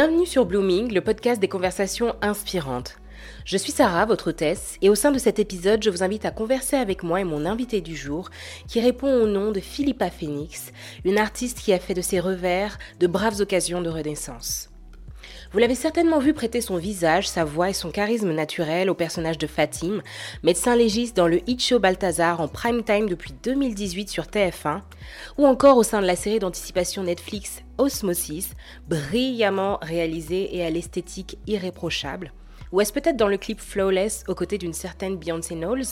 Bienvenue sur Blooming, le podcast des conversations inspirantes. Je suis Sarah, votre hôtesse, et au sein de cet épisode, je vous invite à converser avec moi et mon invité du jour, qui répond au nom de Philippa Phoenix, une artiste qui a fait de ses revers de braves occasions de renaissance. Vous l'avez certainement vu prêter son visage, sa voix et son charisme naturel au personnage de Fatim, médecin légiste dans le hit show Balthazar en prime time depuis 2018 sur TF1, ou encore au sein de la série d'anticipation Netflix Osmosis, brillamment réalisée et à l'esthétique irréprochable. Ou est-ce peut-être dans le clip Flawless aux côtés d'une certaine Beyoncé Knowles?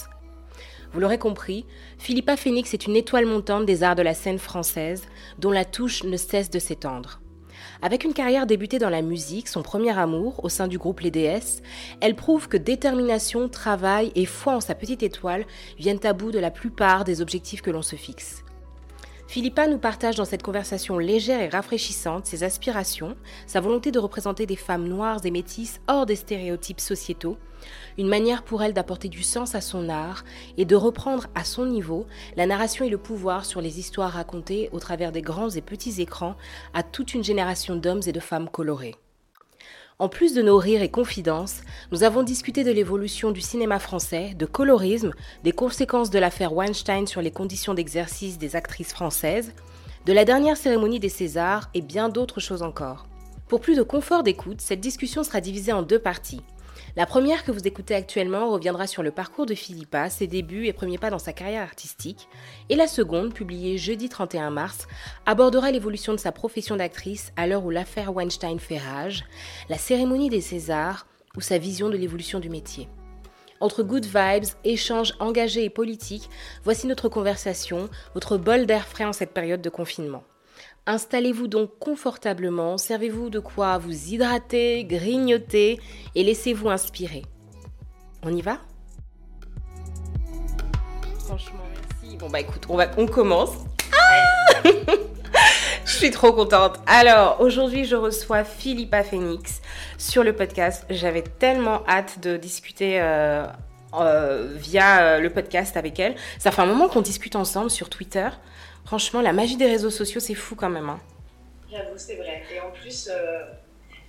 Vous l'aurez compris, Philippa Phoenix est une étoile montante des arts de la scène française, dont la touche ne cesse de s'étendre. Avec une carrière débutée dans la musique, son premier amour, au sein du groupe Les DS, elle prouve que détermination, travail et foi en sa petite étoile viennent à bout de la plupart des objectifs que l'on se fixe. Philippa nous partage dans cette conversation légère et rafraîchissante ses aspirations, sa volonté de représenter des femmes noires et métisses hors des stéréotypes sociétaux, une manière pour elle d'apporter du sens à son art et de reprendre à son niveau la narration et le pouvoir sur les histoires racontées au travers des grands et petits écrans à toute une génération d'hommes et de femmes colorés. En plus de nos rires et confidences, nous avons discuté de l'évolution du cinéma français, de colorisme, des conséquences de l'affaire Weinstein sur les conditions d'exercice des actrices françaises, de la dernière cérémonie des Césars et bien d'autres choses encore. Pour plus de confort d'écoute, cette discussion sera divisée en deux parties. La première que vous écoutez actuellement reviendra sur le parcours de Philippa, ses débuts et premiers pas dans sa carrière artistique, et la seconde, publiée jeudi 31 mars, abordera l'évolution de sa profession d'actrice à l'heure où l'affaire Weinstein fait rage, la cérémonie des Césars ou sa vision de l'évolution du métier. Entre good vibes, échanges engagés et politiques, voici notre conversation, votre bol d'air frais en cette période de confinement. Installez-vous donc confortablement, servez-vous de quoi vous hydrater, grignoter et laissez-vous inspirer. On y va? Franchement, merci. Bon bah écoute, on, va, on commence. Ah je suis trop contente. Alors, aujourd'hui, je reçois Philippa Phoenix sur le podcast. J'avais tellement hâte de discuter euh, euh, via euh, le podcast avec elle. Ça fait un moment qu'on discute ensemble sur Twitter. Franchement, la magie des réseaux sociaux, c'est fou quand même. Hein. J'avoue, c'est vrai. Et en plus, euh,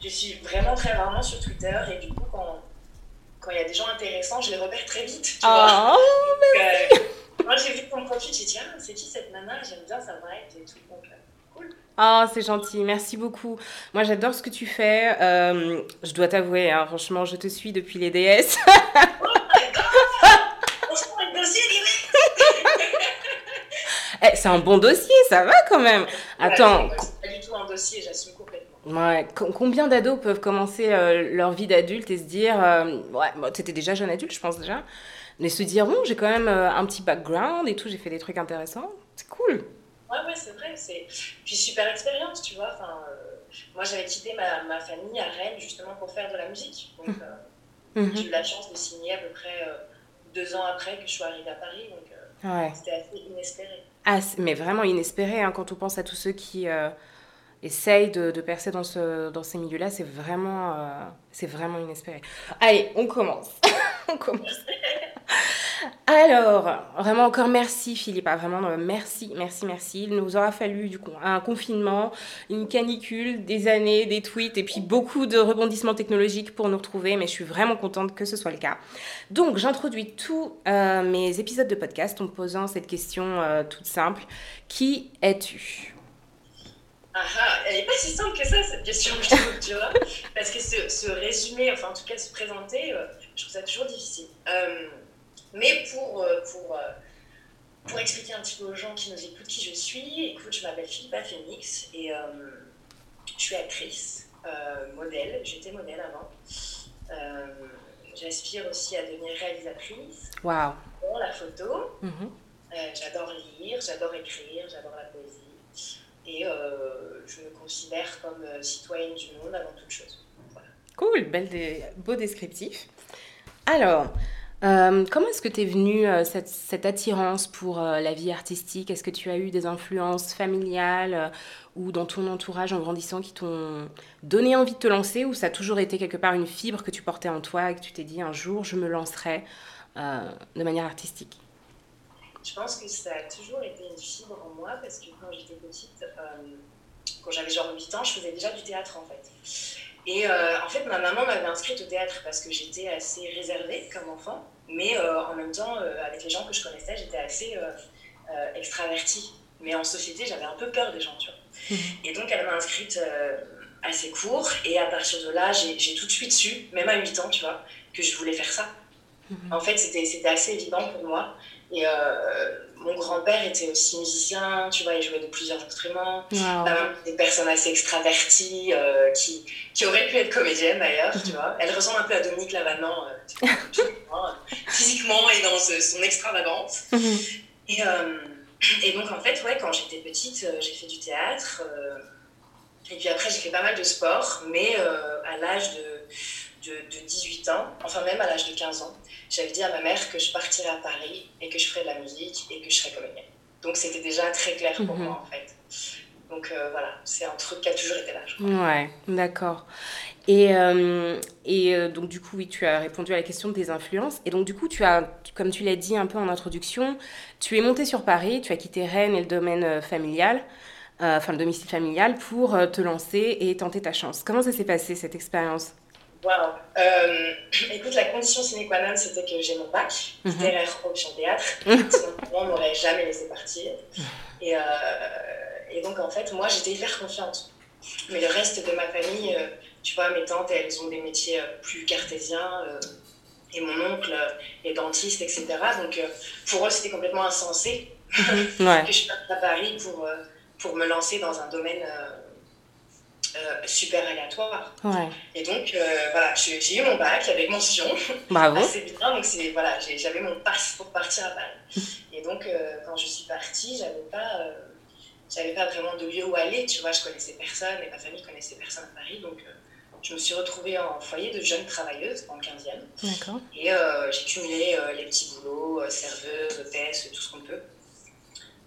je suis vraiment très rarement sur Twitter et du coup, quand il y a des gens intéressants, je les repère très vite. Tu oh, euh, moi, j'ai vu ton profil, j'ai dit, ah, c'est qui cette nana? J'aime bien sa vibe et tout. Donc, euh, cool. Oh, c'est gentil, merci beaucoup. Moi, j'adore ce que tu fais. je dois t'avouer, hein, franchement, je te suis depuis les DS. oh my god On se prend le dossier eh, c'est un bon dossier, ça va quand même. Attends. c'est pas du tout un dossier, j'assume complètement. Ouais. Combien d'ados peuvent commencer euh, leur vie d'adulte et se dire, euh, ouais, bon, t'étais déjà jeune adulte, je pense déjà, mais se dire, bon, j'ai quand même euh, un petit background et tout, j'ai fait des trucs intéressants, c'est cool. Ouais, ouais, c'est vrai, c'est puis super expérience, tu vois. Enfin, moi, j'avais quitté ma, ma, famille à Rennes justement pour faire de la musique, donc mmh. j'ai eu la chance de signer à peu près deux ans après que je sois arrivée à Paris, donc ouais. c'était assez inespéré. Mais vraiment inespéré hein, quand on pense à tous ceux qui essayent de, percer dans, ce, dans ces milieux-là. C'est vraiment, euh, vraiment inespéré. Allez, on commence. Alors, vraiment encore merci Philippa, vraiment euh, merci, merci, merci. Il nous aura fallu un confinement, une canicule, des années, des tweets et puis beaucoup de rebondissements technologiques pour nous retrouver, mais je suis vraiment contente que ce soit le cas. Donc, j'introduis tous euh, mes épisodes de podcast en posant cette question toute simple. Qui es-tu? Ah, ah, elle n'est pas si simple que ça, cette question, je trouve, tu vois. Parce que se, résumer, enfin en tout cas se présenter, je trouve ça toujours difficile. Mais pour, euh, pour, euh, pour expliquer un petit peu aux gens qui nous écoutent qui je suis, écoute, je m'appelle Philippa Phoenix et euh, je suis actrice, modèle, j'étais modèle avant. J'aspire aussi à devenir réalisatrice wow. pour la photo. Mhm. j'adore lire, j'adore écrire, j'adore la. Et je me considère comme citoyenne du monde avant toute chose. Cool, bel beau descriptif. Alors, euh, comment est-ce que tu es venue euh, cette, attirance pour euh, la vie artistique? Est-ce que tu as eu des influences familiales ou dans ton entourage en grandissant qui t'ont donné envie de te lancer? Ou ça a toujours été quelque part une fibre que tu portais en toi et que tu t'es dit un jour je me lancerai de manière artistique? Je pense que ça a toujours été une fibre en moi parce que quand j'étais petite, quand j'avais genre 8 ans, je faisais déjà du théâtre en fait. Et euh, en fait, ma maman m'avait inscrite au théâtre parce que j'étais assez réservée comme enfant, mais euh, en même temps, euh, avec les gens que je connaissais, j'étais assez extravertie. Mais en société, j'avais un peu peur des gens, tu vois. Mhm. Et donc, elle m'a inscrite à ses cours, et à partir de là, j'ai tout de suite su, même à 8 ans, tu vois, que je voulais faire ça. Mhm. En fait, c'était assez évident pour moi. Et euh, mon grand-père était aussi musicien, tu vois, il jouait de plusieurs instruments. des personnes assez extraverties euh, qui, qui auraient pu être comédiennes d'ailleurs, tu vois. Elle ressemble un peu à Dominique Lavanant, euh, physiquement et dans son extravagance. Mhm. et, et, donc, en fait, ouais, quand j'étais petite, j'ai fait du théâtre. et puis après, j'ai fait pas mal de sport, mais à l'âge de, de, de 18 ans, enfin même à l'âge de 15 ans, j'avais dit à ma mère que je partirais à Paris et que je ferais de la musique et que je serais comédienne. Donc c'était déjà très clair pour mhm. moi en fait. Donc euh, voilà, c'est un truc qui a toujours été là. Ouais, d'accord. Et, euh, et euh, donc du coup, oui, tu as répondu à la question des influences. Et donc du coup, tu as, comme tu l'as dit un peu en introduction, tu es montée sur Paris, tu as quitté Rennes et le domaine familial, enfin le domicile familial, pour te lancer et tenter ta chance. Comment ça s'est passé cette expérience? Wow. Euh, écoute, la condition sine qua non, c'était que j'ai mon bac, mm littéraire option théâtre. Sinon, on ne m'aurait jamais laissé partir. Et, euh, et, donc, en fait, moi, j'étais hyper confiante. Mais le reste de ma famille, euh, tu vois, mes tantes, elles ont des métiers plus cartésiens. et mon oncle est dentiste, etc. Donc, pour eux, c'était complètement insensé mhm. que je parte à Paris pour, pour me lancer dans un domaine super aléatoire. Et donc, euh, voilà, j'ai eu mon bac avec mention. Bravo. assez bien. Donc, voilà, j'avais mon passe pour partir à Paris. Et donc, euh, quand je suis partie, j'avais pas, j'avais pas vraiment de lieu où aller. Tu vois, je connaissais personne et ma famille connaissait personne à Paris. Donc, je me suis retrouvée en foyer de jeunes travailleuses en 15e. D'accord. Et j'ai cumulé les petits boulots, serveuse, hôtesse, tout ce qu'on peut,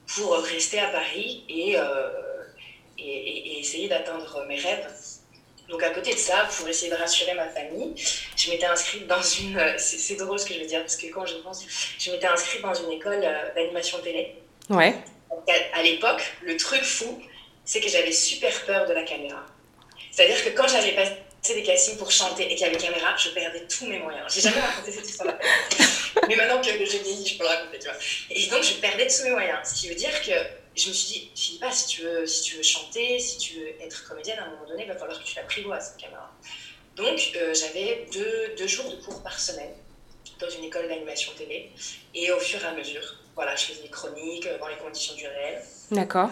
pour rester à Paris et et, essayer d'atteindre mes rêves. Donc à côté de ça, pour essayer de rassurer ma famille, je m'étais inscrite dans une... C'est drôle ce que je veux dire, parce que quand je pense, je m'étais inscrite dans une école euh, d'animation télé. Ouais. à, l'époque, le truc fou, c'est que j'avais super peur de la caméra. C'est-à-dire que quand j'avais passé des castings pour chanter et qu'il y avait caméra, je perdais tous mes moyens. J'ai jamais raconté cette histoire Mais maintenant que je vieillis, je peux le raconter, tu vois. Et donc, je perdais tous mes moyens. Ce qui veut dire que je me suis dit, Philippa, si tu, veux, si tu veux chanter, si tu veux être comédienne, à un moment donné, il va falloir que tu l'apprivoises, cette caméra. Donc, euh, j'avais deux, deux, jours de cours par semaine dans une école d'animation télé. Et au fur et à mesure, voilà, je faisais des chroniques euh, dans les conditions du réel. D'accord.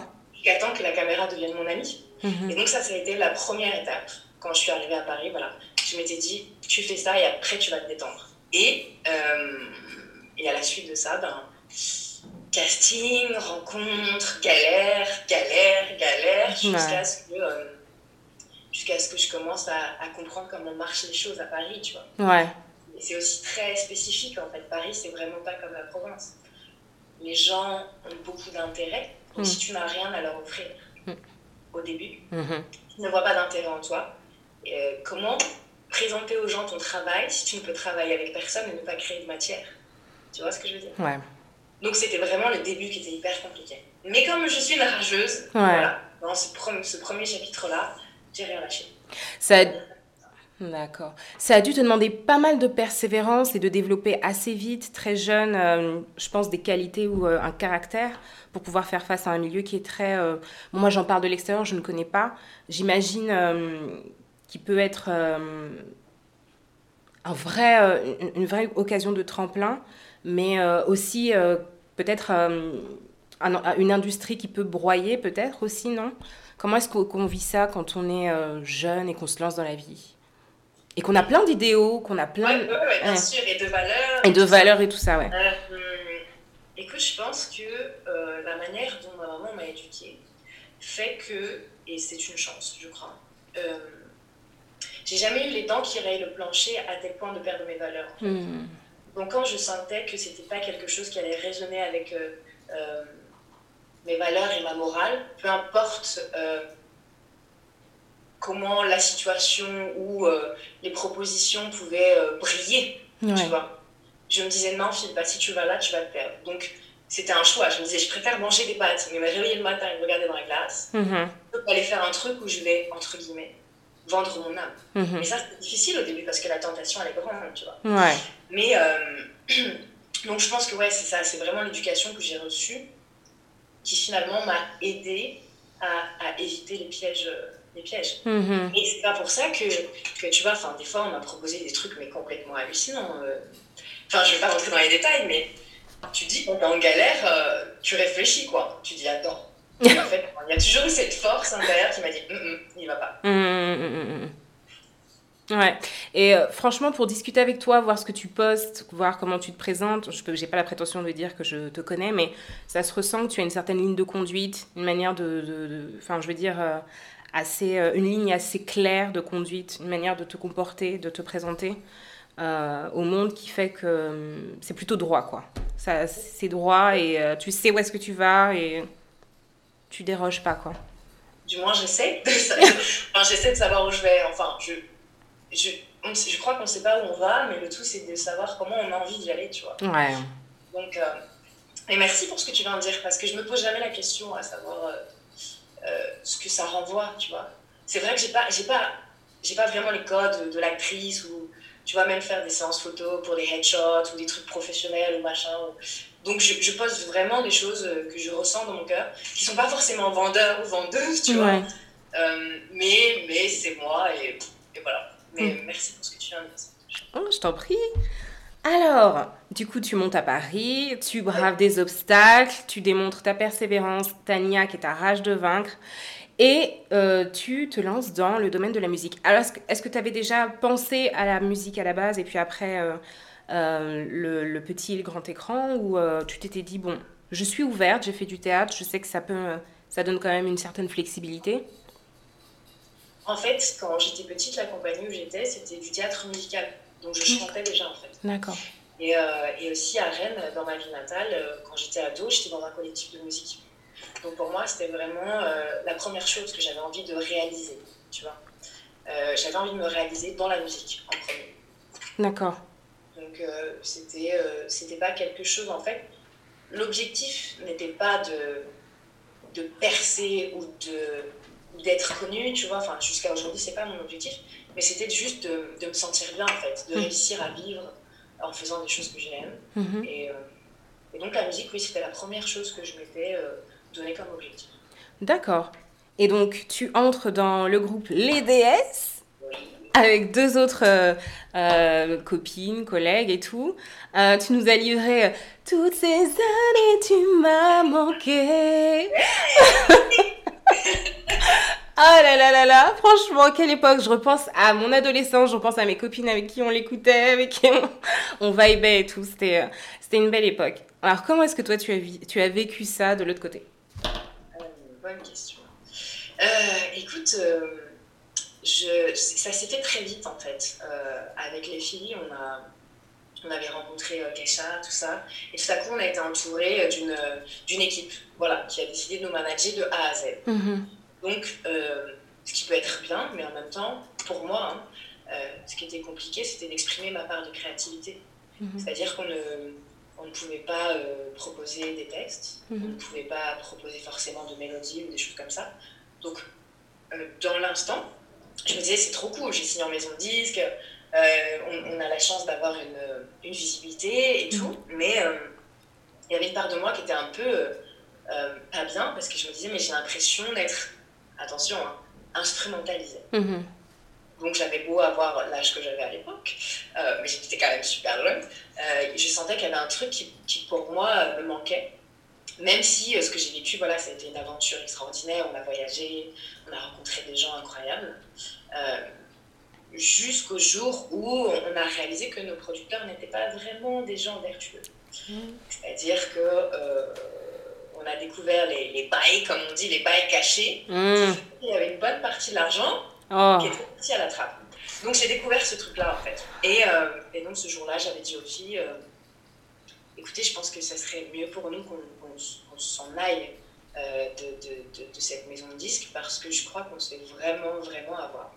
Temps que la caméra devienne mon amie. Mhm. Et donc, ça, ça a été la première étape. Quand je suis arrivée à Paris, voilà, je m'étais dit, tu fais ça et après, tu vas te détendre. Et, euh, et à la suite de ça, ben, casting, rencontre, galère, galère, galère, jusqu'à ce que euh, jusqu'à ce que je commence à, à, comprendre comment marchent les choses à Paris, tu vois. Ouais. Et c'est aussi très spécifique en fait. Paris, c'est vraiment pas comme la province. Les gens ont beaucoup d'intérêt. Mm. Si tu n'as rien à leur offrir mm. au début, mm-hmm. ils ne voient pas d'intérêt en toi. Euh, comment présenter aux gens ton travail si tu ne peux travailler avec personne et ne pas créer de matière? Tu vois ce que je veux dire? Ouais. Donc c'était vraiment le début qui était hyper compliqué. Mais comme je suis une rageuse, voilà, dans ce, premier, ce premier chapitre-là, j'ai rien lâché. Ça D'accord. Ça a dû te demander pas mal de persévérance et de développer assez vite, très jeune, euh, je pense, des qualités ou euh, un caractère pour pouvoir faire face à un milieu qui est très... Euh, moi, j'en parle de l'extérieur, je ne connais pas. J'imagine qu'il peut être un vrai, une vraie occasion de tremplin mais euh, aussi euh, peut-être euh, une industrie qui peut broyer, peut-être aussi, non? Comment est-ce qu'on vit ça quand on est jeune et qu'on se lance dans la vie? Et qu'on a plein d'idéaux, qu'on a plein... Oui, ouais, bien sûr, et de valeurs. Et de valeurs et tout ça, ouais. Hum, écoute, je pense que la manière dont ma maman m'a éduquée fait que, et c'est une chance, je crois, j'ai jamais eu les dents qui rayent le plancher à tel point de perdre mes valeurs. En fait. Hum. Donc quand je sentais que c'était pas quelque chose qui allait résonner avec euh, euh, mes valeurs et ma morale, peu importe euh, comment la situation ou les propositions pouvaient briller, tu vois. Je me disais non, Philippe, si tu vas là, tu vas te perdre. Donc c'était un choix. Je me disais, je préfère manger des pâtes, mais me réveiller le matin et me regarder dans la glace, mm aller faire un truc où je vais, entre guillemets, vendre mon âme. Mhm. Mais ça, c'est difficile au début parce que la tentation, elle est grande, tu vois. Ouais. Mais, euh, donc je pense que, ouais, c'est ça, c'est vraiment l'éducation que j'ai reçue qui finalement m'a aidé à, à, éviter les pièges. Euh, les pièges. Mhm. Et c'est pas pour ça que, que tu vois, enfin, des fois, on m'a proposé des trucs, mais complètement hallucinants. Euh. Enfin, je vais pas rentrer dans les détails, mais tu dis, quand t'es en galère, tu réfléchis, quoi. Tu dis, attends, il y a toujours eu cette force intérieure qui m'a dit, il va pas. Hum, hum, hum, ouais. Et euh, franchement, pour discuter avec toi, voir ce que tu postes, voir comment tu te présentes, je n'ai pas la prétention de dire que je te connais, mais ça se ressent que tu as une certaine ligne de conduite, une manière de. Enfin, je veux dire, euh, assez, euh, une ligne assez claire de conduite, une manière de te comporter, de te présenter. au monde qui fait que c'est plutôt droit quoi. C'est droit et tu sais où est-ce que tu vas et tu déroges pas, quoi. Du moins, j'essaie de, enfin, j'essaie de savoir où je vais. Enfin, je, je, je crois qu'on ne sait pas où on va, mais le tout, c'est de savoir comment on a envie d'y aller, tu vois. Ouais. Donc, euh, et merci pour ce que tu viens de dire, parce que je me pose jamais la question à savoir euh, euh, ce que ça renvoie, tu vois. C'est vrai que j'ai pas, j'ai pas, j'ai pas vraiment les codes de, l'actrice ou tu vois même faire des séances photos pour des headshots ou des trucs professionnels ou machin. Donc je, je, pose vraiment des choses euh, que je ressens dans mon cœur, qui sont pas forcément vendeurs ou vendeuses, tu vois. Euh, mais mais c'est moi et, et, voilà. Mais mm. merci pour ce que tu viens de dire. Oh, je t'en prie. Alors, du coup, tu montes à Paris, tu braves des obstacles, tu démontres ta persévérance, ta niaque et ta rage de vaincre, et euh, tu te lances dans le domaine de la musique. Alors, est-ce que tu avais déjà pensé à la musique à la base et puis après euh, le, petit et le grand écran euh, tu t'étais dit, bon, je suis ouverte, j'ai fait du théâtre, je sais que ça, peut, ça donne quand même une certaine flexibilité? En fait, quand j'étais petite, la compagnie où j'étais, c'était du théâtre musical. Donc je chantais déjà en fait. D'accord. Et, euh, et, aussi à Rennes, dans ma vie natale, quand j'étais ado, j'étais dans un collectif de musique. Donc pour moi, c'était vraiment la première chose que j'avais envie de réaliser, tu vois. j'avais envie de me réaliser dans la musique en premier. D'accord. Donc euh, c'était euh, c'était pas quelque chose en fait. L'objectif n'était pas de, de percer ou de d'être connu, tu vois. Enfin, jusqu'à aujourd'hui, c'est pas mon objectif, mais c'était juste de, de, me sentir bien en fait, de mm. réussir à vivre en faisant des choses que j'aime. Mm-hmm. Et, euh, et, donc la musique, oui, c'était la première chose que je m'étais D'accord. Et donc tu entres dans le groupe Les DS avec deux autres euh, euh, copines, collègues et tout. Euh, tu nous as livré toutes ces années, tu m'as manqué. Ah là là là là, franchement, quelle époque. Je repense à mon adolescence, je repense à mes copines avec qui on l'écoutait, avec qui on, on vibait et tout. C'était, une belle époque. Alors, comment est-ce que toi, tu as vécu ça de l'autre côté? Bonne question. écoute ça s'est fait très vite en fait. Euh, avec les filles, on, a, on avait rencontré euh, Kesha, tout ça. Et tout à coup, on a été entouré euh, d'une, d'une équipe voilà, qui a décidé de nous manager de A à Z. Mm-hmm. Donc, ce qui peut être bien, mais en même temps, pour moi, hein, ce qui était compliqué, c'était d'exprimer ma part de créativité. Mm-hmm. C'est-à-dire qu'on ne, on ne pouvait pas proposer des textes, on ne pouvait pas proposer forcément de mélodies ou des choses comme ça. Donc, dans l'instant, je me disais, c'est trop cool, j'ai signé en maison de disque, euh, on, a la chance d'avoir une, une, visibilité et tout, mhm. mais euh, il y avait une part de moi qui était un peu euh, pas bien parce que je me disais, mais j'ai l'impression d'être, attention, hein, instrumentalisée. Mhm. Donc j'avais beau avoir l'âge que j'avais à l'époque, mais j'étais quand même super jeune, je sentais qu'il y avait un truc qui, qui pour moi me manquait même si ce que j'ai vécu, voilà, ça a été une aventure extraordinaire, on a voyagé, on a rencontré des gens incroyables, euh, jusqu'au jour où on a réalisé que nos producteurs n'étaient pas vraiment des gens vertueux. Mmh. C'est-à-dire que euh, on a découvert les, les, bails, comme on dit, les bails cachés. Mmh. Il y avait une bonne partie de l'argent oh. qui était partie à la trappe. Donc j'ai découvert ce truc-là en fait. Et, euh, et donc ce jour-là, j'avais dit aux filles, écoutez, je pense que ça serait mieux pour nous qu'on s'en aille euh, de, de, de, cette maison de disques parce que je crois qu'on se fait vraiment, vraiment avoir.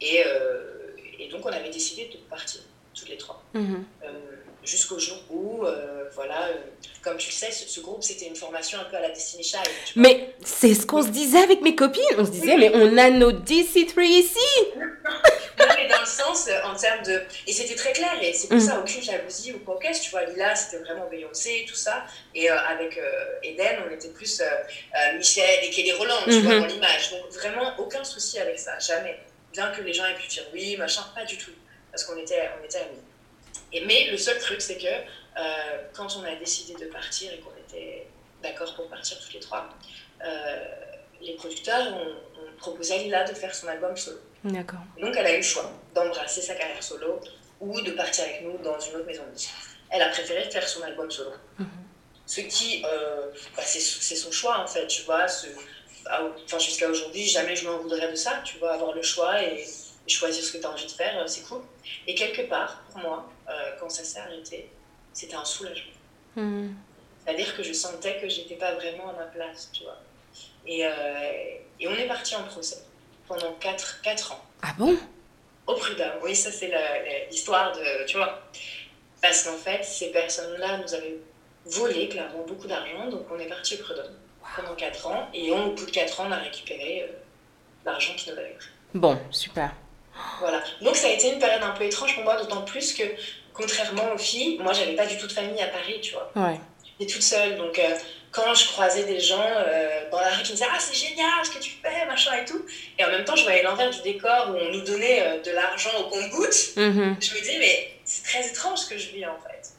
Et, euh, et, donc, on avait décidé de partir, toutes les trois. Mhm. Euh, jusqu'au jour où, euh, voilà, euh, comme tu le sais, ce, ce groupe, c'était une formation un peu à la Destiny Child. Mais c'est ce qu'on se disait avec mes copines. On se disait, mais on a nos DC3 ici. Non, mais dans le sens, euh, en termes de. Et c'était très clair, et c'est pour Mm. ça, aucune jalousie ou quoi que tu vois. Lila, c'était vraiment Beyoncé et tout ça. Et euh, avec Eden, on était plus Michel et Kelly Roland, tu vois, dans l'image. Donc vraiment, aucun souci avec ça, jamais. Bien que les gens aient pu dire oui, machin, pas du tout. Parce qu'on était, on était amis. Et, mais le seul truc, c'est que euh, quand on a décidé de partir et qu'on était d'accord pour partir tous les trois, euh, les producteurs ont, ont proposé à Lila de faire son album solo. D'accord. Donc, elle a eu le choix d'embrasser sa carrière solo ou de partir avec nous dans une autre maison de disques. Elle a préféré faire son album solo. Mhm. Ce qui, euh, bah, c'est son choix en fait, tu vois. ce- ah, Enfin, jusqu'à aujourd'hui, jamais je m'en voudrais de ça, tu vois, avoir le choix et choisir ce que tu as envie de faire, euh, c'est cool. Et quelque part, pour moi, euh, quand ça s'est arrêté, c'était un soulagement. Hmm. C'est-à-dire que je sentais que j'étais pas vraiment à ma place, tu vois. Et, euh, et on est parti en procès pendant 4, quatre ans Ah bon? Au prud'homme. Oui, ça c'est l'histoire de, tu vois. Parce qu'en fait, ces personnes-là nous avaient volé clairement beaucoup d'argent, donc on est parti au prud'homme pendant 4 ans, et on, au bout de 4 ans, on a récupéré euh, l'argent qu'ils nous avaient pris. Bon, super. Voilà. Donc ça a été une période un peu étrange pour moi, d'autant plus que, contrairement aux filles, moi j'avais pas du tout de famille à Paris, tu vois. Ouais. J'étais toute seule, donc euh, quand je croisais des gens euh, dans la rue qui me disaient Ah, c'est génial ce que tu fais, machin et tout, et en même temps, je voyais l'envers du décor où on nous donnait euh, de l'argent au compte-gouttes. Mhm. je me disais, mais c'est très étrange ce que je vis en fait.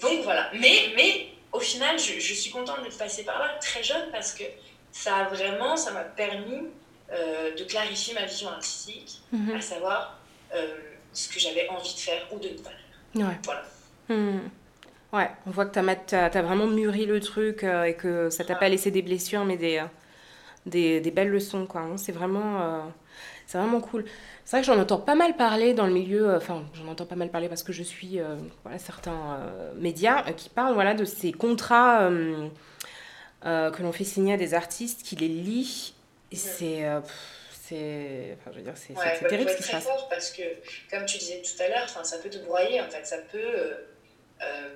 Donc voilà. Mais, mais au final, je, je suis contente d'être passée par là très jeune parce que ça a vraiment, ça m'a permis euh, de clarifier ma vision artistique, Mhm. à savoir euh, ce que j'avais envie de faire ou de ne pas faire. Ouais. Voilà. Hmm. Ouais, on voit que t'as t'as vraiment mûri le truc euh, et que ça t'a pas laissé des blessures, mais des, des, des belles leçons, quoi. hein. C'est vraiment, c'est vraiment cool. C'est vrai que j'en entends pas mal parler dans le milieu, enfin, j'en entends pas mal parler parce que je suis voilà, certains médias qui parlent voilà, de ces contrats euh, que l'on fait signer à des artistes qui les lient. Et c'est. euh, c'est. Enfin, je veux dire, c'est Ouais, bah, terrible ce qui se passe. fort parce que, comme tu disais tout à l'heure, ça peut te broyer en fait, ça peut, euh, euh,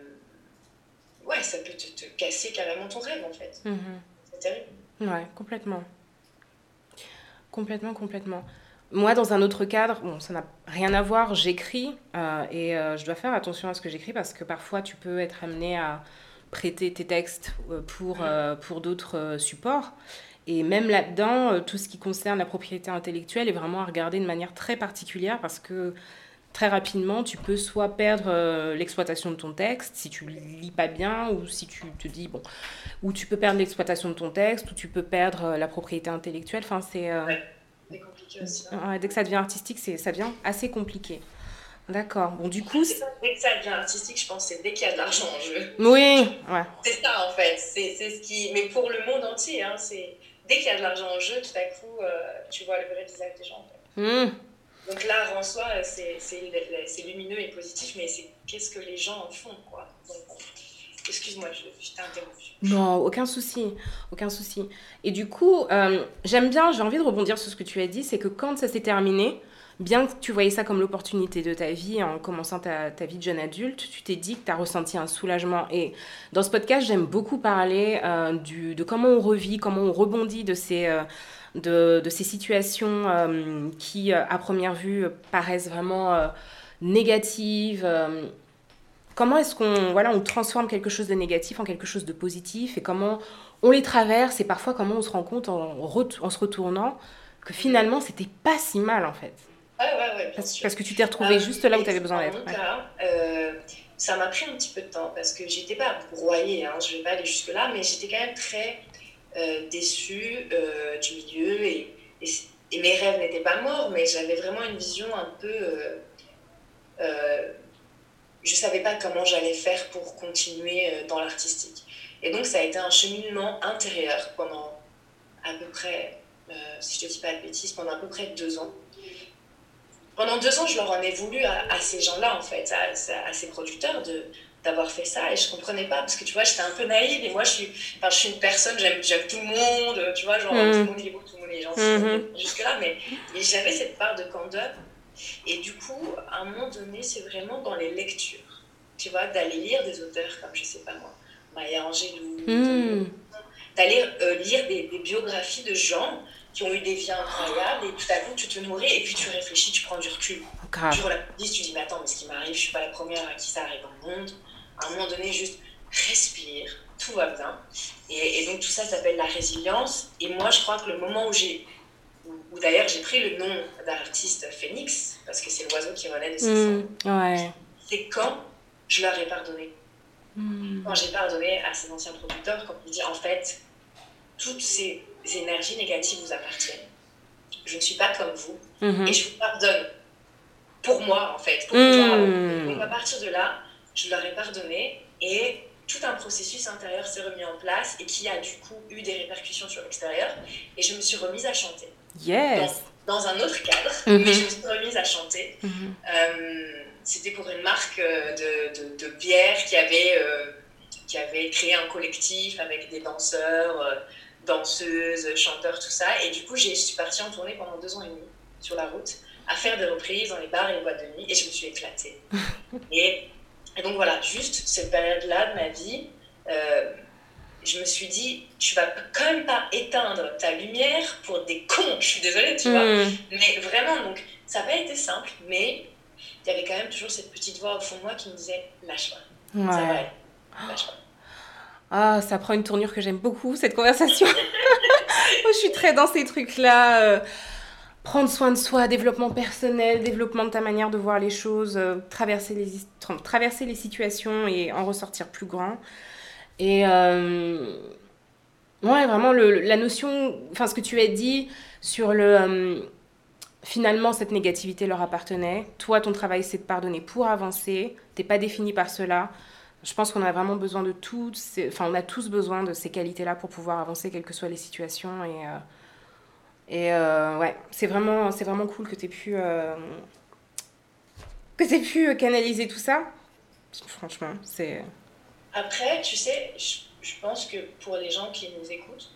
ouais, ça peut te, te casser carrément ton rêve en fait. Mhm. C'est terrible. Ouais, complètement. Complètement, complètement. Moi, dans un autre cadre, bon, ça n'a rien à voir, j'écris euh, et je dois faire attention à ce que j'écris parce que parfois tu peux être amené à prêter tes textes pour, euh, pour d'autres supports. Et même là-dedans, euh, tout ce qui concerne la propriété intellectuelle est vraiment à regarder de manière très particulière parce que très rapidement, tu peux soit perdre euh, l'exploitation de ton texte si tu lis pas bien ou si tu te dis, bon, ou tu peux perdre l'exploitation de ton texte ou tu peux perdre euh, la propriété intellectuelle. Enfin, c'est. euh, Ouais. C'est compliqué aussi. hein. dès que ça devient artistique, c'est, ça devient assez compliqué. D'accord. Bon, du coup. Ça, dès que ça devient artistique, je pense que c'est dès qu'il y a de l'argent en jeu. Oui, ouais. C'est ça en fait, c'est ce qui. Mais pour le monde entier, hein, c'est dès qu'il y a de l'argent en jeu, tout à coup, euh, tu vois le vrai visage des gens. En fait. Hmm. Donc l'art en soi, c'est lumineux et positif, mais c'est qu'est-ce que les gens en font, quoi. Excuse-moi, je, je t'ai interrompu. Non, aucun souci, aucun souci. Et du coup, euh, j'aime bien, j'ai envie de rebondir sur ce que tu as dit, c'est que quand ça s'est terminé, bien que tu voyais ça comme l'opportunité de ta vie en commençant ta, vie de jeune adulte, tu t'es dit que tu as ressenti un soulagement. Et dans ce podcast, j'aime beaucoup parler euh, de comment on revit, comment on rebondit de ces, euh, de, ces situations euh, qui, à première vue, paraissent vraiment négatives. comment est-ce qu'on voilà, on transforme quelque chose de négatif en quelque chose de positif et comment on les traverse et parfois comment on se rend compte en, en se retournant que finalement c'était pas si mal en fait. Ouais, ouais, ouais, bien Parce, sûr. parce que tu t'es retrouvé Ah, juste là où tu avais besoin d'être. ouais. cas, euh, ça m'a pris un petit peu de temps parce que j'étais pas broyée, hein, je vais pas aller jusque-là, mais j'étais quand même très euh, déçue euh, du milieu et, et, et mes rêves n'étaient pas morts, mais j'avais vraiment une vision un peu. Euh, euh, je savais pas comment j'allais faire pour continuer euh, dans l'artistique. Et donc, ça a été un cheminement intérieur pendant à peu près, euh, si je te dis pas de bêtises, pendant à peu près deux ans. Pendant deux ans, je leur en ai voulu à, à ces gens-là, en fait, à, à ces producteurs, de d'avoir fait ça et je comprenais pas parce que tu vois j'étais un peu naïve et moi je suis enfin je suis une personne j'aime tout le monde tu vois genre Mhm. tout le monde est beau tout le monde est gentil Mhm. jusque là mais j'avais cette part de candeur et du coup à un moment donné c'est vraiment dans les lectures tu vois, d'aller lire des auteurs comme, je sais pas moi, Maya Angelou, Hmm. d'aller euh, lire des, des biographies de gens qui ont eu des vies incroyables et tout à coup tu te nourris et puis tu réfléchis, tu prends du recul. Grave. Tu relativises, tu dis mais attends mais ce qui m'arrive, je suis pas la première à qui ça arrive dans le monde. À un moment donné, juste respire, tout va bien. Et, et donc tout ça s'appelle la résilience. Et moi je crois que le moment où j'ai, où, où d'ailleurs j'ai pris le nom d'artiste Phoenix, parce que c'est l'oiseau qui renaît de ses Ouais. c'est quand je leur ai pardonné Hmm. quand j'ai pardonné à ces anciens producteurs, quand ils disent en fait, toutes ces énergies négatives vous appartiennent. Je ne suis pas comme vous Mhm. et je vous pardonne pour moi en fait. Pour. Hmm. Donc à partir de là, je leur ai pardonné et tout un processus intérieur s'est remis en place et qui a du coup eu des répercussions sur l'extérieur. Et je me suis remise à chanter Yes. dans un autre cadre, Mhm. mais je me suis remise à chanter. Mhm. Euh, C'était pour une marque euh, de, de, de bière qui avait, euh, qui avait créé un collectif avec des danseurs, euh, danseuses, chanteurs, tout ça. Et du coup, je suis partie en tournée pendant deux ans et demi sur la route à faire des reprises dans les bars et les boîtes de nuit et je me suis éclatée. et, et donc voilà, juste cette période-là de ma vie, euh, je me suis dit, tu vas quand même pas éteindre ta lumière pour des cons, je suis désolée, tu vois. Hmm. Mais vraiment, donc, ça n'a pas été simple, mais il y avait quand même toujours cette petite voix au fond de moi qui me disait lâche pas, ça va Ouais. aller, lâche pas. Ah, ça prend une tournure que j'aime beaucoup, cette conversation. Moi, je suis très dans ces trucs-là. euh, prendre soin de soi, développement personnel, développement de ta manière de voir les choses, euh, traverser, les, situations et en ressortir plus grand. Et euh, vraiment, la notion, enfin, ce que tu as dit sur le. finalement, cette négativité leur appartenait. Toi, ton travail, c'est de pardonner pour avancer. T'es pas défini par cela. Je pense qu'on a vraiment besoin de ces... Enfin, on a tous besoin de ces qualités-là pour pouvoir avancer, quelles que soient les situations. Et, euh, et euh, ouais, c'est vraiment, c'est vraiment cool que tu aies pu... euh, que tu pu canaliser tout ça. Franchement, c'est... Après, tu sais, je, je pense que pour les gens qui nous écoutent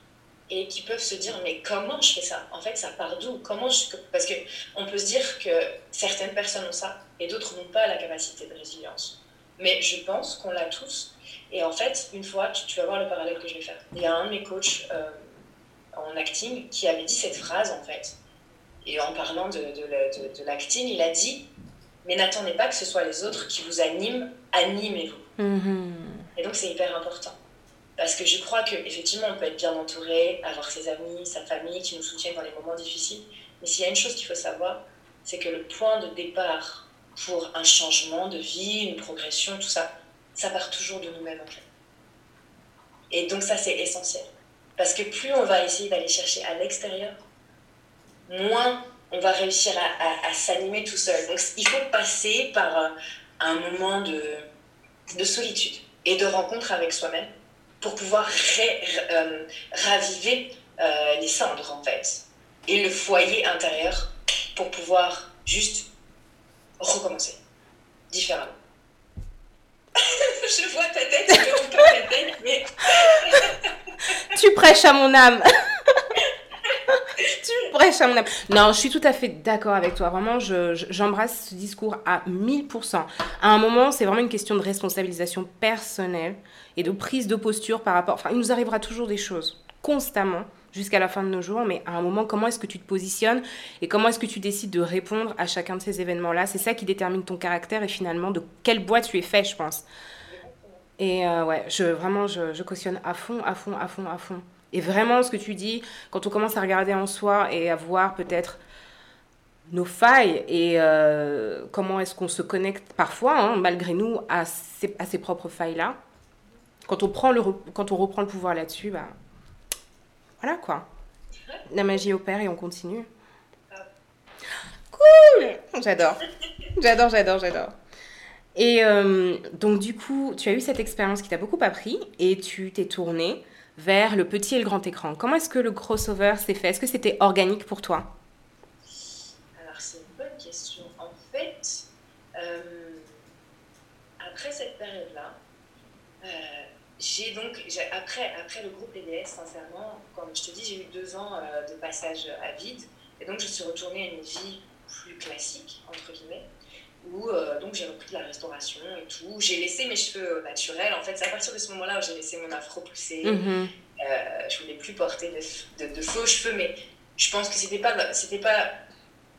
et qui peuvent se dire, mais comment je fais ça? En fait, ça part d'où? Comment. Parce qu'on peut se dire que certaines personnes ont ça et d'autres n'ont pas la capacité de résilience. Mais je pense qu'on l'a tous. Et en fait, une fois, tu, tu vas voir le parallèle que je vais faire. Il y a un de mes coachs euh, en acting qui avait dit cette phrase, en fait. Et en parlant de, de, la- de- de l'acting, il a dit, mais n'attendez pas que ce soit les autres qui vous animent, animez-vous. Mhm. Et donc, c'est hyper important. Parce que je crois qu'effectivement, on peut être bien entouré, avoir ses amis, sa famille qui nous soutiennent dans les moments difficiles. Mais s'il y a une chose qu'il faut savoir, c'est que le point de départ pour un changement de vie, une progression, tout ça, ça part toujours de nous-mêmes en fait. Et donc ça, c'est essentiel. Parce que plus on va essayer d'aller chercher à l'extérieur, moins on va réussir à, s'animer tout seul. Donc il faut passer par euh, un moment de, de solitude et de rencontre avec soi-même pour pouvoir euh, raviver euh, les cendres en fait et le foyer intérieur pour pouvoir juste recommencer différemment. Je vois ta tête, je vois ta tête, mais Tu prêches à mon âme. tu prêches à mon âme. Non, je suis tout à fait d'accord avec toi. Vraiment, je- je- j'embrasse ce discours à 1000%. À un moment, c'est vraiment une question de responsabilisation personnelle et de prise de posture par rapport... Enfin, il nous arrivera toujours des choses, constamment, jusqu'à la fin de nos jours. Mais à un moment, comment est-ce que tu te positionnes et comment est-ce que tu décides de répondre à chacun de ces événements-là? C'est ça qui détermine ton caractère et finalement de quel bois tu es fait, je pense. Et euh, ouais, je, vraiment, je, je cautionne à fond, à fond, à fond, à fond. Et vraiment, ce que tu dis, quand on commence à regarder en soi et à voir peut-être nos failles et euh, comment est-ce qu'on se connecte parfois, hein, malgré nous, à ces, à ces propres failles-là, quand on, quand on reprend le pouvoir là-dessus, bah, voilà quoi. La magie opère et on continue. Cool J'adore. J'adore, j'adore, j'adore. Et euh, donc, du coup, tu as eu cette expérience qui t'a beaucoup appris et tu t'es tourné vers le petit et le grand écran. Comment est-ce que le crossover s'est fait? Est-ce que c'était organique pour toi? Alors, c'est une bonne question. En fait, euh, après cette période-là, j'ai donc, après, après le groupe EDS, sincèrement, comme je te dis, j'ai eu deux ans euh, de passage à vide. Et donc, je suis retournée à une vie plus classique, entre guillemets. où donc j'ai repris de la restauration et tout. J'ai laissé mes cheveux naturels. En fait, c'est à partir de ce moment-là où j'ai laissé mon afro pousser. Mm je voulais plus porter de, de, faux cheveux, mais je pense que c'était pas, c'était pas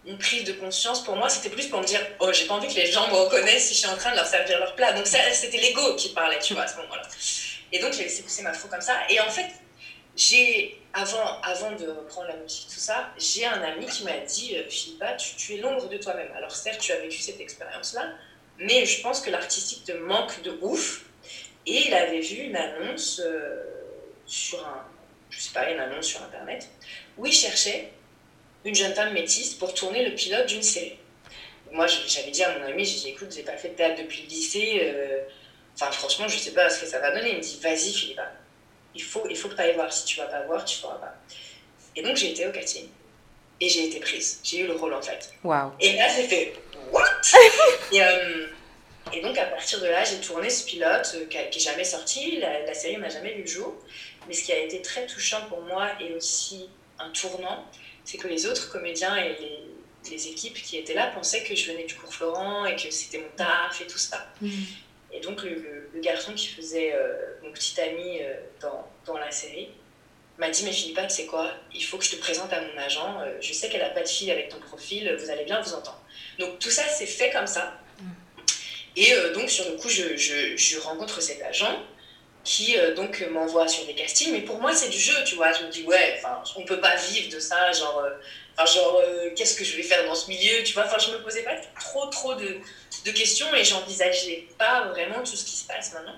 une prise de conscience pour moi, c'était plus pour me dire Oh, j'ai pas envie que les gens me reconnaissent si je suis en train de leur servir leur plat. Donc, c'était l'ego qui parlait, tu vois, à ce moment-là. Et donc, j'ai laissé pousser ma faux comme ça. Et en fait, j'ai, avant, avant de reprendre la musique, tout ça, j'ai un ami qui m'a dit euh, Philippa, tu, tu es l'ombre de toi-même. Alors, certes, tu as vécu cette expérience-là, mais je pense que l'artistique te manque de ouf. Et il avait vu une annonce euh, sur un, je sais pas, une annonce sur Internet, où il cherchait une jeune femme métisse pour tourner le pilote d'une série. Moi, j'avais dit à mon ami, j'ai dit, écoute, j'ai pas fait de théâtre depuis le lycée, euh, enfin, franchement, je sais pas ce que ça va donner. Il me dit, vas-y, Philippa, il faut, il faut que tu ailles voir. Si tu vas pas voir, tu feras pas. Et donc, j'ai été au casting et j'ai été prise. J'ai eu le rôle, en fait. Wow. Et là, j'ai fait, what? Et, euh, et, donc, à partir de là, j'ai tourné ce pilote euh, qui n'est jamais sorti. La, la série n'a jamais vu le jour. Mais ce qui a été très touchant pour moi et aussi un tournant, c'est que les autres comédiens et les, équipes qui étaient là pensaient que je venais du cours Florent et que c'était mon taf et tout ça. Mm. Et donc le, garçon qui faisait euh, mon petit ami euh, dans, dans, la série m'a dit, mais Philippa, tu sais quoi, il faut que je te présente à mon agent, euh, je sais qu'elle n'a pas de fille avec ton profil, vous allez bien vous entendre. Donc tout ça, c'est fait comme ça. Mm. Et donc sur le coup, je, je, je rencontre cet agent qui euh, donc m'envoie sur des castings. Mais pour moi, c'est du jeu, tu vois. Je me dis, ouais, on peut pas vivre de ça, genre, euh, genre euh, qu'est-ce que je vais faire dans ce milieu, tu vois. Enfin, je me posais pas trop, trop de, de questions et j'envisageais pas vraiment tout ce qui se passe maintenant.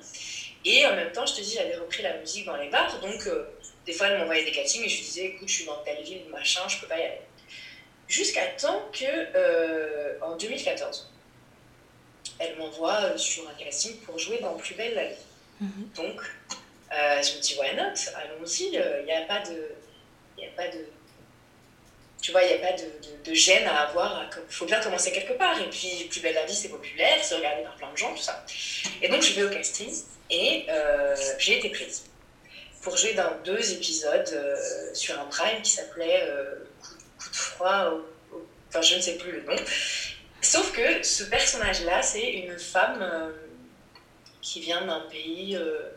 Et en même temps, je te dis, j'avais repris la musique dans les bars, donc des fois, elle m'envoyait des castings et je disais, écoute, je suis dans telle ville, machin, je peux pas y aller. Jusqu'à temps que, en 2014, elle m'envoie sur un casting pour jouer dans Plus belle la vie. Mhm. Donc, euh, je me dis, why not? Allons-y. Il euh, n'y a pas de. Y a pas de tu vois, il n'y a pas de, de, gêne à avoir. Il faut bien commencer quelque part. Et puis, Plus belle la vie, c'est populaire, c'est regardé par plein de gens, tout ça. Et donc, je vais au casting et euh, j'ai été prise pour jouer dans deux épisodes sur un prime qui s'appelait coup, de froid, enfin, je ne sais plus le nom. Sauf que ce personnage-là, c'est une femme qui vient d'un pays euh,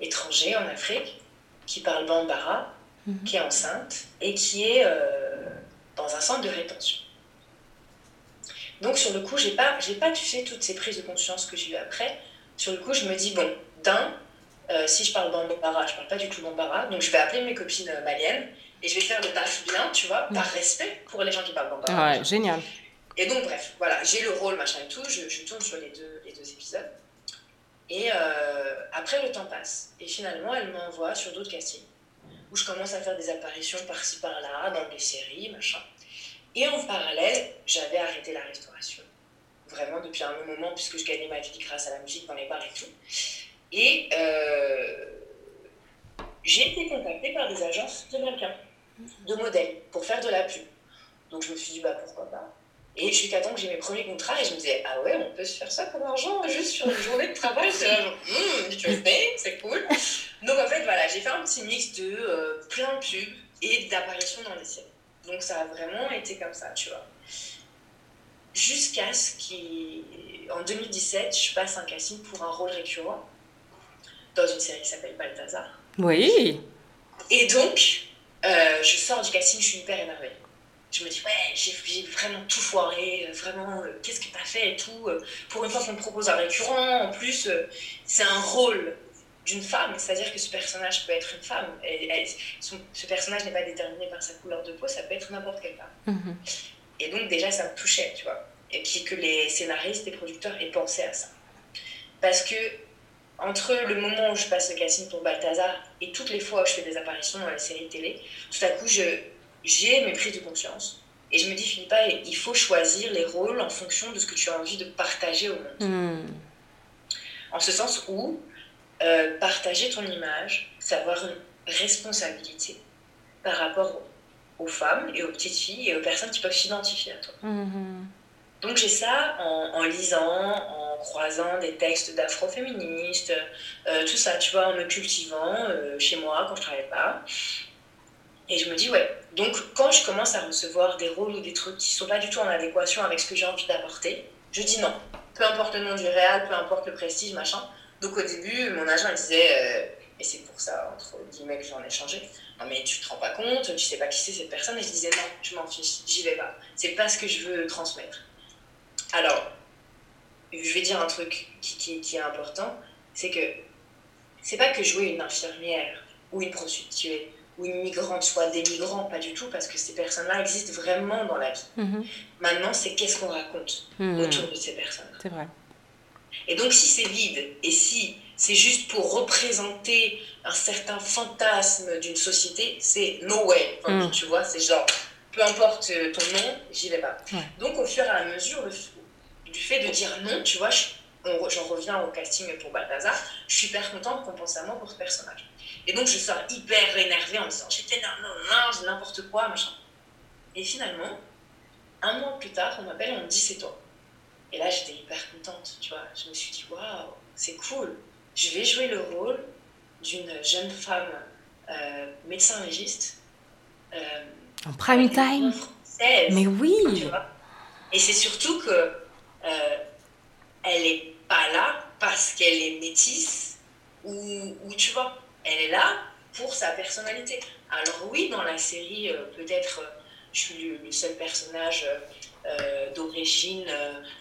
étranger en Afrique, qui parle bambara, mhm. qui est enceinte et qui est euh, dans un centre de rétention. Donc sur le coup, j'ai pas, j'ai pas, tu sais, toutes ces prises de conscience que j'ai eues après. Sur le coup, je me dis, bon, d'un, euh, si je parle bambara, je parle pas du tout bambara, donc je vais appeler mes copines maliennes et je vais faire le taf bien, tu vois, par respect pour les gens qui parlent bambara. Ouais, génial. Et donc, bref, voilà, j'ai le rôle, machin et tout, je, je tourne sur les deux, les deux épisodes. Et euh, après, le temps passe. Et finalement, elle m'envoie sur d'autres castings, où je commence à faire des apparitions par-ci par-là, dans des séries, machin. Et en parallèle, j'avais arrêté la restauration. Vraiment depuis un long moment, puisque je gagnais ma vie grâce à la musique dans les bars et tout. Et euh, j'ai été contactée par des agences de mannequins, de modèles, pour faire de la pub. Donc je me suis dit, bah pourquoi pas. Et jusqu'à temps que j'ai mes premiers contrats, et je me disais, ah ouais, on peut se faire ça comme argent juste sur une journée de travail. C'est là, genre, mmh, tu c'est cool. Donc en fait, voilà, j'ai fait un petit mix de euh, plein de pubs et d'apparitions dans des séries. Donc ça a vraiment été comme ça, tu vois. Jusqu'à ce qu'en 2017, je passe un casting pour un rôle récurrent dans une série qui s'appelle Balthazar. Oui. Et donc, euh, je sors du casting, je suis hyper énervée je me dis, ouais, j'ai vraiment tout foiré, euh, vraiment, euh, qu'est-ce que t'as fait et tout. Euh, pour une fois qu'on me propose un récurrent, en plus, c'est un rôle d'une femme, c'est-à-dire que ce personnage peut être une femme. Et, ce personnage n'est pas déterminé par sa couleur de peau, ça peut être n'importe quelle femme. Mhm. Et donc, déjà, ça me touchait, tu vois. Et puis que les scénaristes et producteurs aient pensé à ça. Parce que, entre le moment où je passe le casting pour Balthazar et toutes les fois où je fais des apparitions dans les séries télé, tout à coup, je j'ai mes prises de conscience. Et je me dis, Philippa, il faut choisir les rôles en fonction de ce que tu as envie de partager au monde. Hmm. En ce sens où euh, partager ton image, c'est avoir une responsabilité par rapport aux femmes et aux petites filles et aux personnes qui peuvent s'identifier à toi. Hmm. Donc j'ai ça en, lisant, en croisant des textes d'afroféministes, euh, tout ça, tu vois, en me cultivant euh, chez moi quand je travaille pas. Et je me dis, ouais. Donc, quand je commence à recevoir des rôles ou des trucs qui ne sont pas du tout en adéquation avec ce que j'ai envie d'apporter, Je dis non. Peu importe le nom du réal, peu importe le prestige, machin. Donc au début, mon agent disait, euh, et c'est pour ça, entre guillemets, que j'en ai changé. Non, mais tu te rends pas compte, tu sais pas qui c'est cette personne. Et je disais, non, je m'en fiche, j'y vais pas. C'est pas ce que je veux transmettre. Alors, je vais dire un truc qui, qui, est important c'est que c'est pas que jouer une infirmière ou une prostituée ou une migrante soit dénigrant, pas du tout, parce que ces personnes-là existent vraiment dans la vie. Mhm. Maintenant, c'est qu'est-ce qu'on raconte mhm. autour de ces personnes. C'est vrai. Et donc, si c'est vide et si c'est juste pour représenter un certain fantasme d'une société, c'est no way. Mm. Tu vois, c'est genre, peu importe ton nom, j'y vais pas. Donc, au fur et à mesure, du fait de dire non, tu vois, j'en reviens au casting pour Balthazar, je suis hyper contente qu'on pense à moi pour ce personnage. Et donc, je sors hyper énervée en me disant, j'étais non, non, non, n'importe quoi, machin. Et finalement, un mois plus tard, on m'appelle et on me dit, c'est toi. Et là, j'étais hyper contente, tu vois. Je me suis dit, waouh, c'est cool je vais jouer le rôle d'une jeune femme euh, médecin légiste. Euh, en prime time? française, Mais oui Et c'est surtout que euh, elle n'est pas là parce qu'elle est métisse ou, tu vois, elle est là pour sa personnalité. Alors oui, dans la série, peut-être je suis le, seul personnage d'origine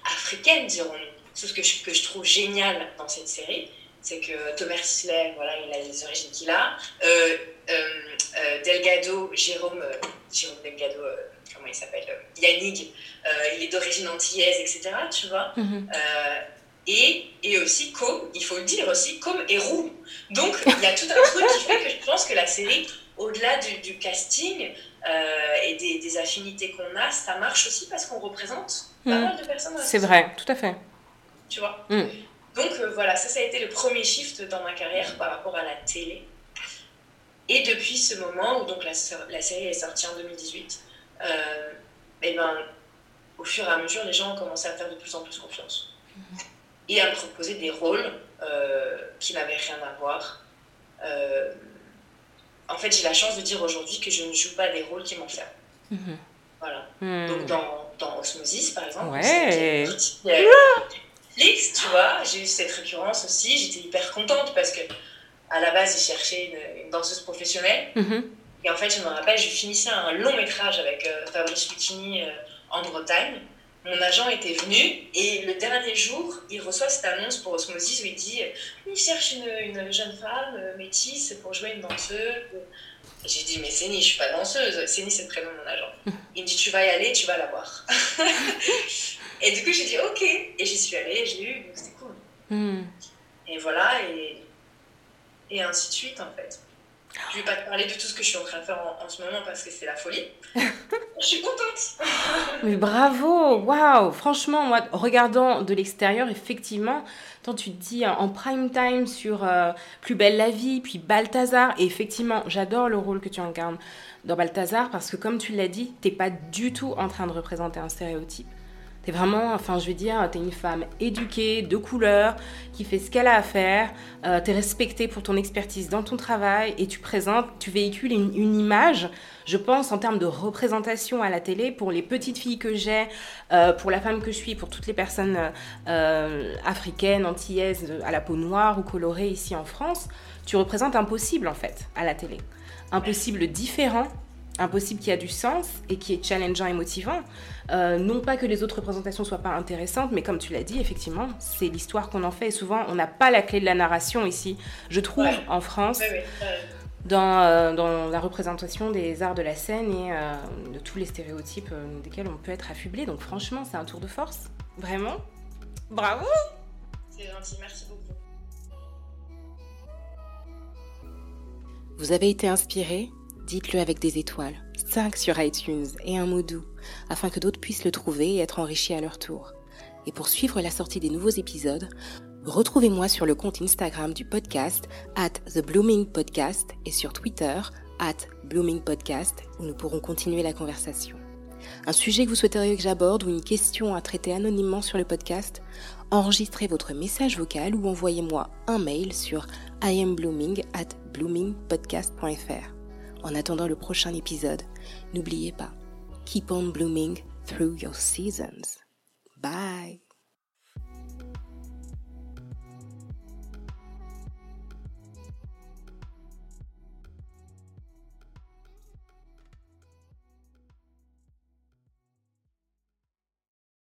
africaine, dirons-nous. C'est ce que je, que je trouve génial dans cette série, c'est que Thomas Sisley, voilà, il a les origines qu'il a. Euh, euh, euh, Delgado, Jérôme, Jérôme Delgado, comment il s'appelle Yannick, il est d'origine antillaise, etc. Tu vois mhm. Et, et, aussi Com, il faut le dire aussi, Com est roux. Donc il y a tout un truc qui fait que je pense que la série, au-delà du, casting et des, affinités qu'on a, ça marche aussi parce qu'on représente pas mhm. mal de personnes. C'est vrai, tout à fait. Tu vois mm. Donc euh, voilà, ça, ça a été le premier shift dans ma carrière par rapport à la télé. Et depuis ce moment où donc la, la série est sortie en 2018, euh, et eh ben, au fur et à mesure, les gens ont commencé à faire de plus en plus confiance. Mhm. Et à me proposer des rôles euh, qui n'avaient rien à voir. Euh, en fait, j'ai la chance de dire aujourd'hui que je ne joue pas des rôles qui m'enferment. Mhm. Voilà. Mhm. Donc dans, dans Osmosis, par exemple, ouais tu vois, j'ai eu cette récurrence aussi. J'étais hyper contente parce que à la base, ils cherchaient une, danseuse professionnelle. Mhm. Et en fait, je me rappelle, je finissais un long métrage avec euh, Fabrice Lucchini en Bretagne. Mon agent était venu et le dernier jour, il reçoit cette annonce pour Osmosis où il dit il cherche une, une jeune femme euh, métisse pour jouer une danseuse. J'ai dit mais Céni, je suis pas danseuse. Céni, c'est le prénom de mon agent. Il me dit tu vas y aller, tu vas la voir. Et du coup, j'ai dit ok. Et j'y suis allée, j'ai eu, c'était cool. Hmm. Et voilà, et, et ainsi de suite en fait. Je vais pas te parler de tout ce que je suis en train de faire en, ce moment parce que c'est la folie. je suis contente. Mais bravo, waouh Franchement, moi, regardant de l'extérieur, effectivement, quand tu te dis en prime time sur euh, Plus belle la vie, puis Balthazar, et effectivement, j'adore le rôle que tu incarnes dans Balthazar parce que comme tu l'as dit, t'es pas du tout en train de représenter un stéréotype. T'es vraiment, enfin, je veux dire, t'es une femme éduquée, de couleur, qui fait ce qu'elle a à faire. Euh, t'es respectée pour ton expertise dans ton travail et tu présentes, tu véhicules une, image, je pense, en termes de représentation à la télé pour les petites filles que j'ai, euh, pour la femme que je suis, pour toutes les personnes euh, africaines, antillaises, à la peau noire ou colorée ici en France. Tu représentes un possible, en fait, à la télé. Un possible différent impossible qui a du sens et qui est challengeant et motivant. Euh, non pas que les autres représentations soient pas intéressantes, mais comme tu l'as dit, effectivement, c'est l'histoire qu'on en fait. Et souvent, on n'a pas la clé de la narration ici, je trouve, en France. Dans, euh, dans, la représentation des arts de la scène et euh, de tous les stéréotypes desquels on peut être affublé. Donc franchement, c'est un tour de force. Vraiment. Bravo C'est gentil, merci beaucoup. Vous avez été inspiré dites-le avec des étoiles, 5 sur iTunes et un mot doux, afin que d'autres puissent le trouver et être enrichis à leur tour. Et pour suivre la sortie des nouveaux épisodes, retrouvez-moi sur le compte Instagram du podcast, at The Blooming Podcast, et sur Twitter, at Blooming Podcast, où nous pourrons continuer la conversation. Un sujet que vous souhaiteriez que j'aborde ou une question à traiter anonymement sur le podcast, enregistrez votre message vocal ou envoyez-moi un mail sur iamblooming at bloomingpodcast.fr. En attendant le prochain épisode, n'oubliez pas, keep on blooming through your seasons. Bye